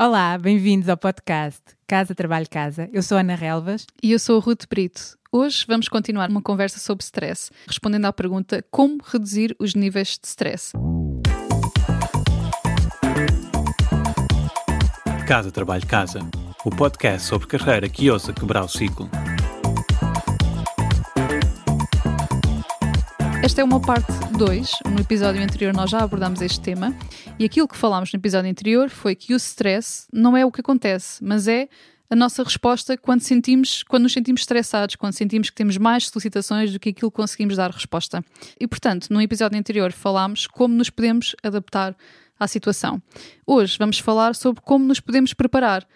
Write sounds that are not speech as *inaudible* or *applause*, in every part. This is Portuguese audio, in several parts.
Olá, bem-vindos ao podcast Casa Trabalho Casa. Eu sou Ana Relvas. E eu sou Ruth Brito. Hoje vamos continuar uma conversa sobre stress, respondendo à pergunta como reduzir os níveis de stress. Casa Trabalho Casa, o podcast sobre carreira que ousa quebrar o ciclo. Esta é uma parte 2. No episódio anterior nós já abordámos este tema e aquilo que falámos no episódio anterior foi que o stress não é o que acontece, mas é a nossa resposta quando sentimos, quando nos sentimos estressados, quando sentimos que temos mais solicitações do que aquilo que conseguimos dar resposta. E portanto, no episódio anterior falámos como nos podemos adaptar à situação. Hoje vamos falar sobre como nos podemos preparar.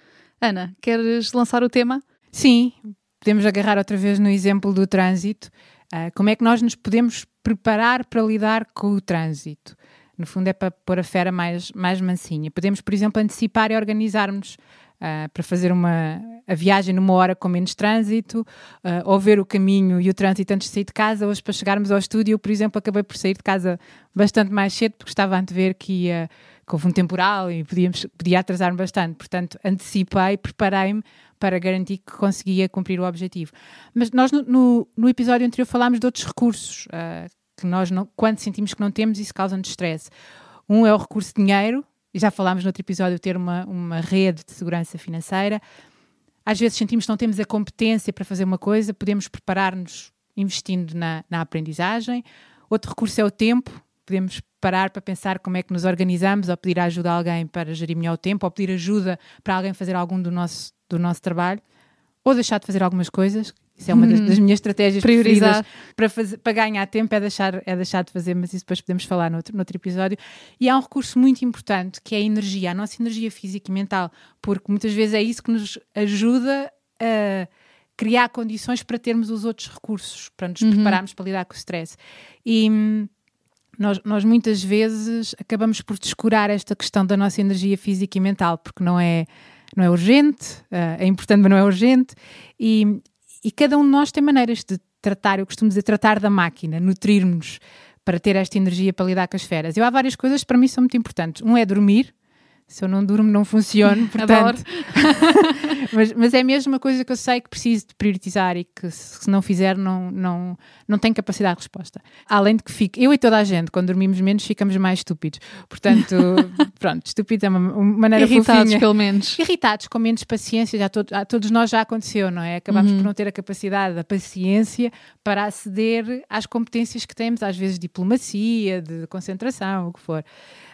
Ana, queres lançar o tema? Sim, podemos agarrar outra vez no exemplo do trânsito. Uh, como é que nós nos podemos preparar para lidar com o trânsito? No fundo, é para pôr a fera mais, mais mansinha. Podemos, por exemplo, antecipar e organizarmos uh, para fazer uma, a viagem numa hora com menos trânsito, uh, ou ver o caminho e o trânsito antes de sair de casa. Hoje, para chegarmos ao estúdio, por exemplo, acabei por sair de casa bastante mais cedo, porque estava a ver que ia que houve um temporal e podíamos, podia atrasar-me bastante. Portanto, antecipei, preparei-me para garantir que conseguia cumprir o objetivo. Mas nós, no, no, no episódio anterior, falámos de outros recursos uh, que nós, não, quando sentimos que não temos, isso causa-nos stress. Um é o recurso de dinheiro, e já falámos no outro episódio ter uma, uma rede de segurança financeira. Às vezes sentimos que não temos a competência para fazer uma coisa, podemos preparar-nos investindo na, na aprendizagem. Outro recurso é o tempo, podemos parar para pensar como é que nos organizamos ou pedir ajuda a alguém para gerir melhor o tempo ou pedir ajuda para alguém fazer algum do nosso do nosso trabalho, ou deixar de fazer algumas coisas. Isso é uma das, das minhas estratégias preferidas para, fazer, para ganhar tempo, é deixar, é deixar de fazer, mas isso depois podemos falar no outro, no outro episódio. E há um recurso muito importante que é a energia, a nossa energia física e mental, porque muitas vezes é isso que nos ajuda a criar condições para termos os outros recursos, para nos uhum. prepararmos para lidar com o stress. E hum, nós, nós muitas vezes acabamos por descurar esta questão da nossa energia física e mental, porque não é não é urgente, uh, é importante, mas não é urgente, e, e cada um de nós tem maneiras de tratar, eu costumo dizer, tratar da máquina, nutrir-nos para ter esta energia para lidar com as feras. Eu há várias coisas que para mim são muito importantes. Um é dormir, se eu não durmo, não funciona. *laughs* Portanto, *laughs* mas, mas, é mesmo uma coisa que eu sei que preciso de priorizar e que se não fizer, não, não, não tenho capacidade de resposta. Além de que fico, eu e toda a gente, quando dormimos menos, ficamos mais estúpidos. Portanto, *laughs* pronto, estúpido é uma, uma maneira Irritados, fofinha. pelo menos. Irritados, com menos paciência, já todo, a todos nós já aconteceu, não é? Acabamos uhum. por não ter a capacidade, a paciência para aceder às competências que temos, às vezes diplomacia, de concentração, o que for.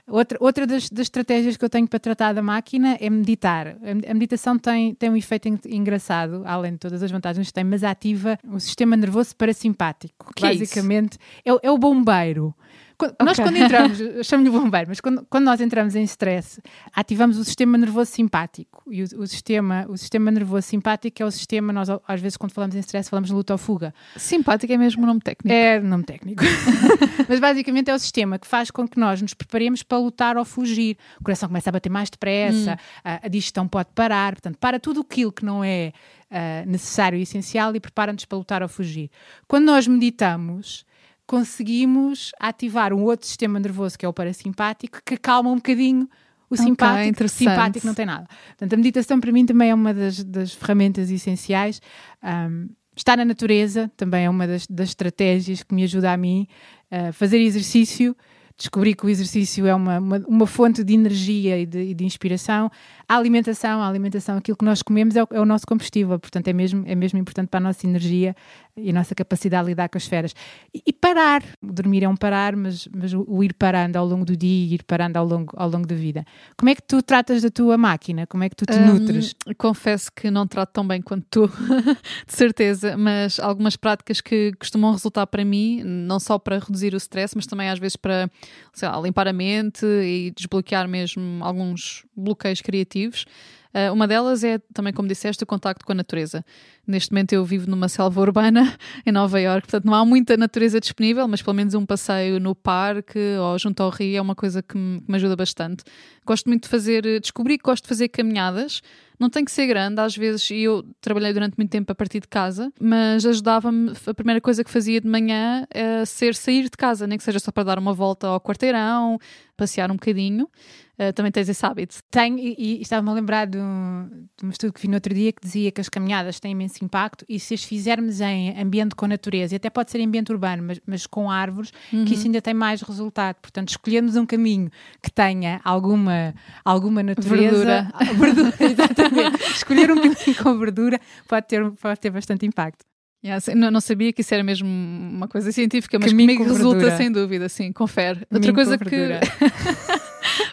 Outra, outra das, das, estratégias que eu tenho para tratar da máquina é meditar. A, meditação tem, tem um efeito engraçado, além de todas as vantagens que tem, mas ativa o sistema nervoso parasimpático. Que basicamente é, é, é, o bombeiro. Quando, okay. Nós, quando entramos, *laughs* chamo-lhe bombeiro, mas quando, quando, nós entramos em stress, ativamos o sistema nervoso simpático. E o, o, sistema, o sistema nervoso simpático é o sistema, nós às vezes, quando falamos em stress, falamos de luta ou fuga. Simpático é mesmo o nome técnico. É nome técnico. *laughs* mas basicamente é o sistema que faz com que nós nos preparemos para lutar ou fugir. O coração começa a bater mais depressa, hum. a, a digestão pode parar, portanto, para tudo aquilo que não é uh, necessário e essencial e prepara-nos para lutar ou fugir. Quando nós meditamos, conseguimos ativar um outro sistema nervoso que é o parasimpático, que acalma um bocadinho o simpático. Okay, simpático não tem nada. Portanto, a meditação para mim também é uma das, das ferramentas essenciais. Um, estar na natureza também é uma das, das, estratégias que me ajuda a mim. Uh, fazer exercício descobri que o exercício é uma, uma, uma fonte de energia e de, e de, inspiração. A alimentação, a alimentação, aquilo que nós comemos é o, é o, nosso combustível, portanto é mesmo, é mesmo importante para a nossa energia e a nossa capacidade de lidar com as feras. E, e parar, dormir é um parar, mas, mas o, o, ir parando ao longo do dia, ir parando ao longo, ao longo da vida. Como é que tu tratas da tua máquina? Como é que tu te um, nutres? Confesso que não trato tão bem quanto tu, *laughs* de certeza, mas algumas práticas que costumam resultar para mim, não só para reduzir o stress, mas também às vezes para lá, limpar a mente e desbloquear mesmo alguns bloqueios criativos. Uh, uma delas é, também como disseste, o contacto com a natureza. Neste momento eu vivo numa selva urbana *laughs* em Nova Iorque, portanto não há muita natureza disponível, mas pelo menos um passeio no parque ou junto ao rio é uma coisa que me, que me ajuda bastante. Gosto muito de fazer, descobri que gosto de fazer caminhadas, não tem que ser grande, às vezes eu trabalhei durante muito tempo a partir de casa, mas ajudava-me, a primeira coisa que fazia de manhã é ser sair de casa, nem que seja só para dar uma volta ao quarteirão, passear um bocadinho. Uh, também tens esse hábito. Tenho, e, e estava-me a lembrar de um, de um, estudo que vi no outro dia que dizia que as caminhadas têm imenso impacto e se as fizermos em ambiente com natureza, e até pode ser em ambiente urbano, mas, mas com árvores, uhum. que isso ainda tem mais resultado. Portanto, escolhermos um caminho que tenha alguma, alguma natureza. Verdura. *laughs* verdura exatamente. Escolher um caminho com verdura pode ter, pode ter bastante impacto. Yeah, não, não, sabia que isso era mesmo uma coisa científica, mas comigo resulta sem dúvida, sim, confere. Outra coisa que *laughs*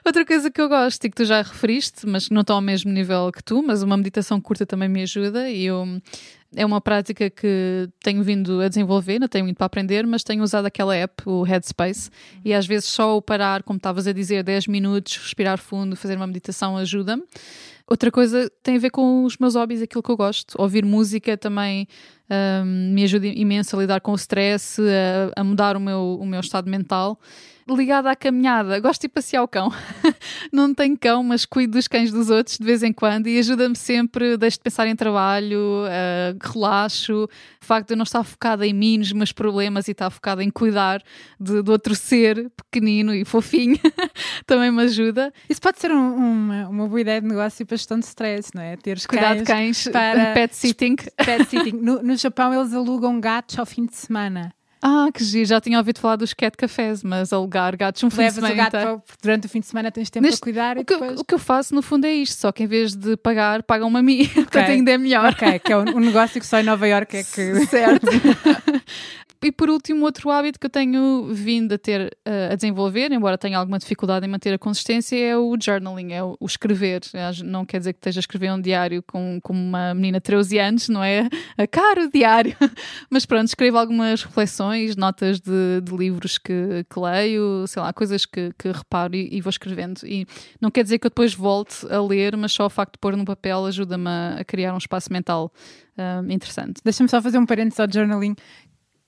Outra coisa que eu gosto e que tu já referiste, mas não está ao mesmo nível que tu, mas uma meditação curta também me ajuda e eu é uma prática que tenho vindo a desenvolver, não tenho muito para aprender, mas tenho usado aquela app, o Headspace, e às vezes só o parar, como estavas a dizer, 10 minutos, respirar fundo, fazer uma meditação ajuda-me. Outra coisa tem a ver com os meus hobbies, aquilo que eu gosto. Ouvir música também um, me ajuda imenso a lidar com o stress, a, a mudar o meu, o meu estado mental ligada à caminhada. Gosto de ir passear o cão. *laughs* não tenho cão, mas cuido dos cães dos outros de vez em quando e ajuda-me sempre, deixo de pensar em trabalho, uh, relaxo. O facto de eu não estar focada em mim, nos meus problemas e estar focada em cuidar de, de outro ser pequenino e fofinho *laughs* também me ajuda. Isso pode ser um, uma, uma boa ideia de negócio para gestão de stress, não é? Teres Cuidar de cães para pet sitting. Pet sitting. No, no Japão eles alugam gatos ao fim de semana. Ah, que giro, já tinha ouvido falar dos cat cafés, mas alugar gatos um fim Levas de semana. o gato para, durante o fim de semana tens tempo Neste, para cuidar. O que, depois... o que eu faço no fundo é isto, só que em vez de pagar, pagam-me a mim. *laughs* Okay. Portanto, ainda é melhor. Ok, que é um, um negócio que só em Nova York é que. *laughs* Certo. *laughs* E por último, outro hábito que eu tenho vindo a ter uh, a desenvolver, embora tenha alguma dificuldade em manter a consistência, é o journaling, é o, o escrever. Não quer dizer que esteja a escrever um diário com, com uma menina de 13 anos, não é? A caro diário. *laughs* Mas pronto, escrevo algumas reflexões, notas de, de livros que, que, leio, sei lá, coisas que, que reparo e, e, vou escrevendo. E não quer dizer que eu depois volte a ler, mas só o facto de pôr no papel ajuda-me a, a criar um espaço mental uh, interessante. Deixa-me só fazer um parênteses ao journaling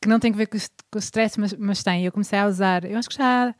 que não tem a ver com, o stress, mas, mas tem. Eu comecei a usar, eu acho que já há,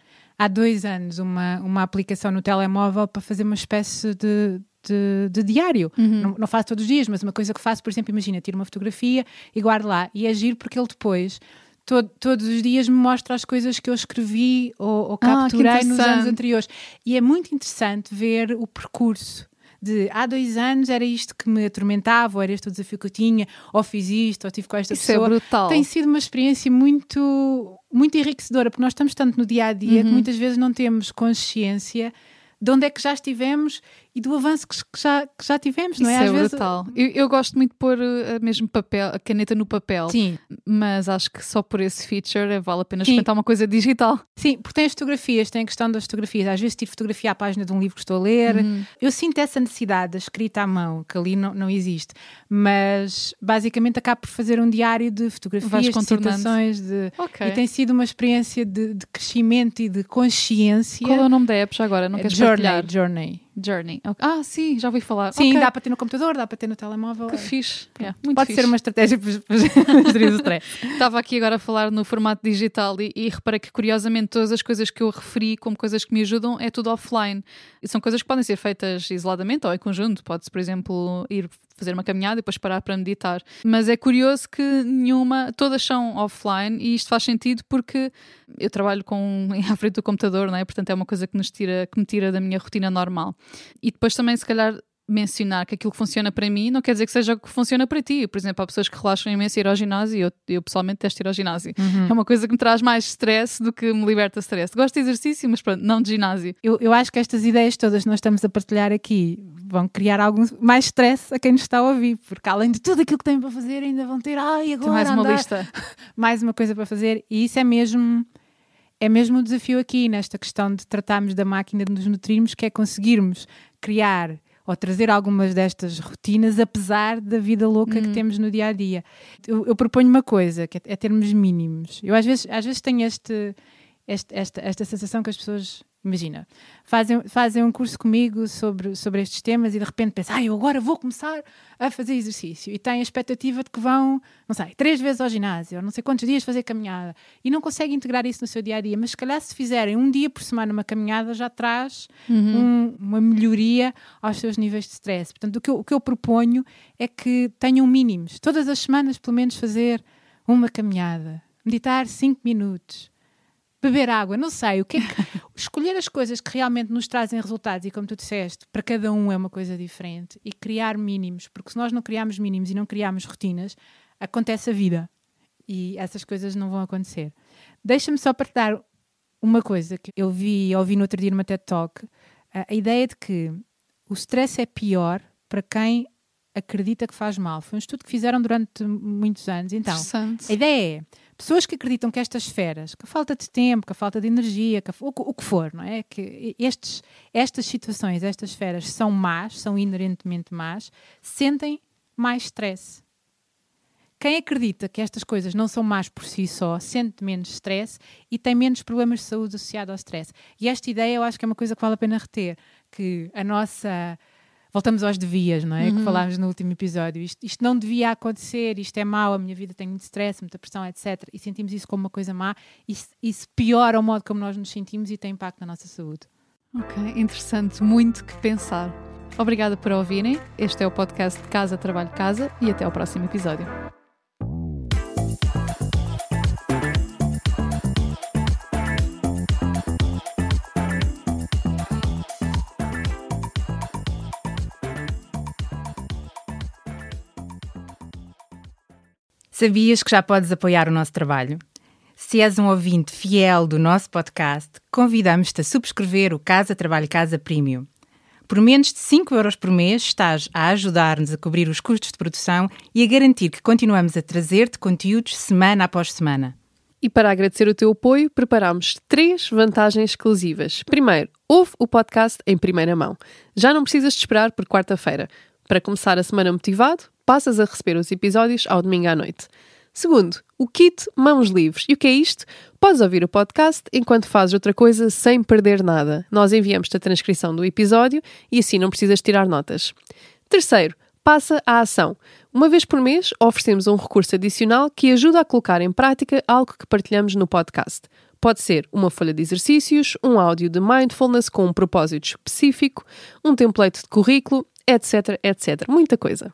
há dois anos, uma, uma aplicação no telemóvel para fazer uma espécie de, de, de, diário. Uhum. Não, não, faço todos os dias, mas uma coisa que faço, por exemplo, imagina, tiro uma fotografia e guardo lá. E agir é porque ele depois, todo, todos os dias, me mostra as coisas que eu escrevi ou, ou ah, capturei ah, nos anos anteriores. E é muito interessante ver o percurso de há dois anos era isto que me atormentava, ou era este o desafio que eu tinha, ou fiz isto, ou tive com esta Isso é pessoa. É brutal. Tem sido uma experiência muito, muito enriquecedora, porque nós estamos tanto no dia a dia uhum. que muitas vezes não temos consciência de onde é que já estivemos e do avanço que, já, que já tivemos, não é? Isso Às é vezes... brutal. Eu, eu, gosto muito de pôr uh, mesmo papel, a caneta no papel. Sim. Mas acho que só por esse feature é, vale a pena experimentar uma coisa digital. Sim, porque tem as fotografias, tem a questão das fotografias. Às vezes tiro fotografia à página de um livro que estou a ler. Uhum. Eu sinto essa necessidade da escrita à mão, que ali não, não existe. Mas basicamente acabo por fazer um diário de fotografias, de citações. De... Okay. E tem sido uma experiência de, de, crescimento e de consciência. Qual é o nome da app já agora? Não queres Journey, partilhar? Journey. Journey. Ah, sim, já ouvi falar. Sim, okay. dá para ter no computador, dá para ter no telemóvel. Que é. fixe. Yeah, Pode fixe. ser uma estratégia para *laughs* gerir o stress. Estava aqui agora a falar no formato digital e, e reparei que, curiosamente, todas as coisas que eu referi como coisas que me ajudam é tudo offline. E são coisas que podem ser feitas isoladamente ou em conjunto. Pode-se, por exemplo, ir fazer uma caminhada e depois parar para meditar. Mas é curioso que nenhuma, todas são offline e isto faz sentido porque eu trabalho com *laughs* à frente do computador, não é? Portanto é uma coisa que nos tira, que me tira da minha rotina normal. E depois também se calhar mencionar que aquilo que funciona para mim não quer dizer que seja o que funciona para ti. Por exemplo, há pessoas que relaxam imenso ir ao ginásio e eu, eu pessoalmente testo ir ao ginásio. Uhum. É uma coisa que me traz mais stress do que me liberta stress. Gosto de exercício, mas pronto, não de ginásio. Eu, eu acho que estas ideias todas que nós estamos a partilhar aqui vão criar algum mais stress a quem nos está a ouvir, porque além de tudo aquilo que têm para fazer, ainda vão ter, ai, agora Tem mais uma andar. lista. *laughs* mais uma coisa para fazer, e isso é mesmo é mesmo o desafio aqui nesta questão de tratarmos da máquina de nos nutrirmos, que é conseguirmos criar ou trazer algumas destas rotinas, apesar da vida louca que hum. temos no dia a dia. Eu, eu, proponho uma coisa, que é, é termos mínimos. Eu às vezes, às vezes tenho este, este, esta, esta sensação que as pessoas Imagina, fazem, fazem um curso comigo sobre, sobre estes temas e de repente pensam, ah, eu agora vou começar a fazer exercício e têm a expectativa de que vão, não sei, três vezes ao ginásio, ou não sei quantos dias fazer caminhada e não conseguem integrar isso no seu dia a dia. Mas se calhar, se fizerem um dia por semana uma caminhada, já traz uhum. um, uma melhoria aos seus níveis de stress. Portanto, o que, eu, o que eu proponho é que tenham mínimos, todas as semanas, pelo menos, fazer uma caminhada, meditar cinco minutos beber água, não sei. O que, é que *laughs* escolher as coisas que realmente nos trazem resultados e, como tu disseste, para cada um é uma coisa diferente e criar mínimos, porque se nós não criarmos mínimos e não criarmos rotinas, acontece a vida e essas coisas não vão acontecer. Deixa-me só partilhar uma coisa que eu vi ouvi no outro dia numa TED Talk, a ideia de que o stress é pior para quem acredita que faz mal. Foi um estudo que fizeram durante muitos anos. Então, a ideia é pessoas que acreditam que estas esferas, que a falta de tempo, que a falta de energia, que a, o, o, que for, não é? Que estes, estas situações, estas esferas são más, são inerentemente más, sentem mais stress. Quem acredita que estas coisas não são más por si só, sente menos stress e tem menos problemas de saúde associados ao stress. E esta ideia eu acho que é uma coisa que vale a pena reter, que a nossa voltamos aos devias, não é? Uhum. Que falámos no último episódio. Isto, isto, não devia acontecer, isto é mau, a minha vida tem muito stress, muita pressão, etc. E sentimos isso como uma coisa má, isso, isso piora o modo como nós nos sentimos e tem impacto na nossa saúde. Ok, interessante, muito que pensar. Obrigada por ouvirem. Este é o podcast de Casa Trabalho Casa e até ao próximo episódio. Sabias que já podes apoiar o nosso trabalho? Se és um ouvinte fiel do nosso podcast, convidamos-te a subscrever o Casa Trabalho Casa Premium. Por menos de 5 euros por mês estás a ajudar-nos a cobrir os custos de produção e a garantir que continuamos a trazer-te conteúdos semana após semana. E para agradecer o teu apoio, preparamos três vantagens exclusivas. Primeiro, ouve o podcast em primeira mão. Já não precisas de esperar por quarta-feira. Para começar a semana motivado, passas a receber os episódios ao domingo à noite. Segundo, o kit Mãos Livres. E o que é isto? Podes ouvir o podcast enquanto fazes outra coisa sem perder nada. Nós enviamos-te a transcrição do episódio e assim não precisas tirar notas. Terceiro, passa à ação. Uma vez por mês oferecemos um recurso adicional que ajuda a colocar em prática algo que partilhamos no podcast. Pode ser uma folha de exercícios, um áudio de mindfulness com um propósito específico, um template de currículo, etc, etc. Muita coisa.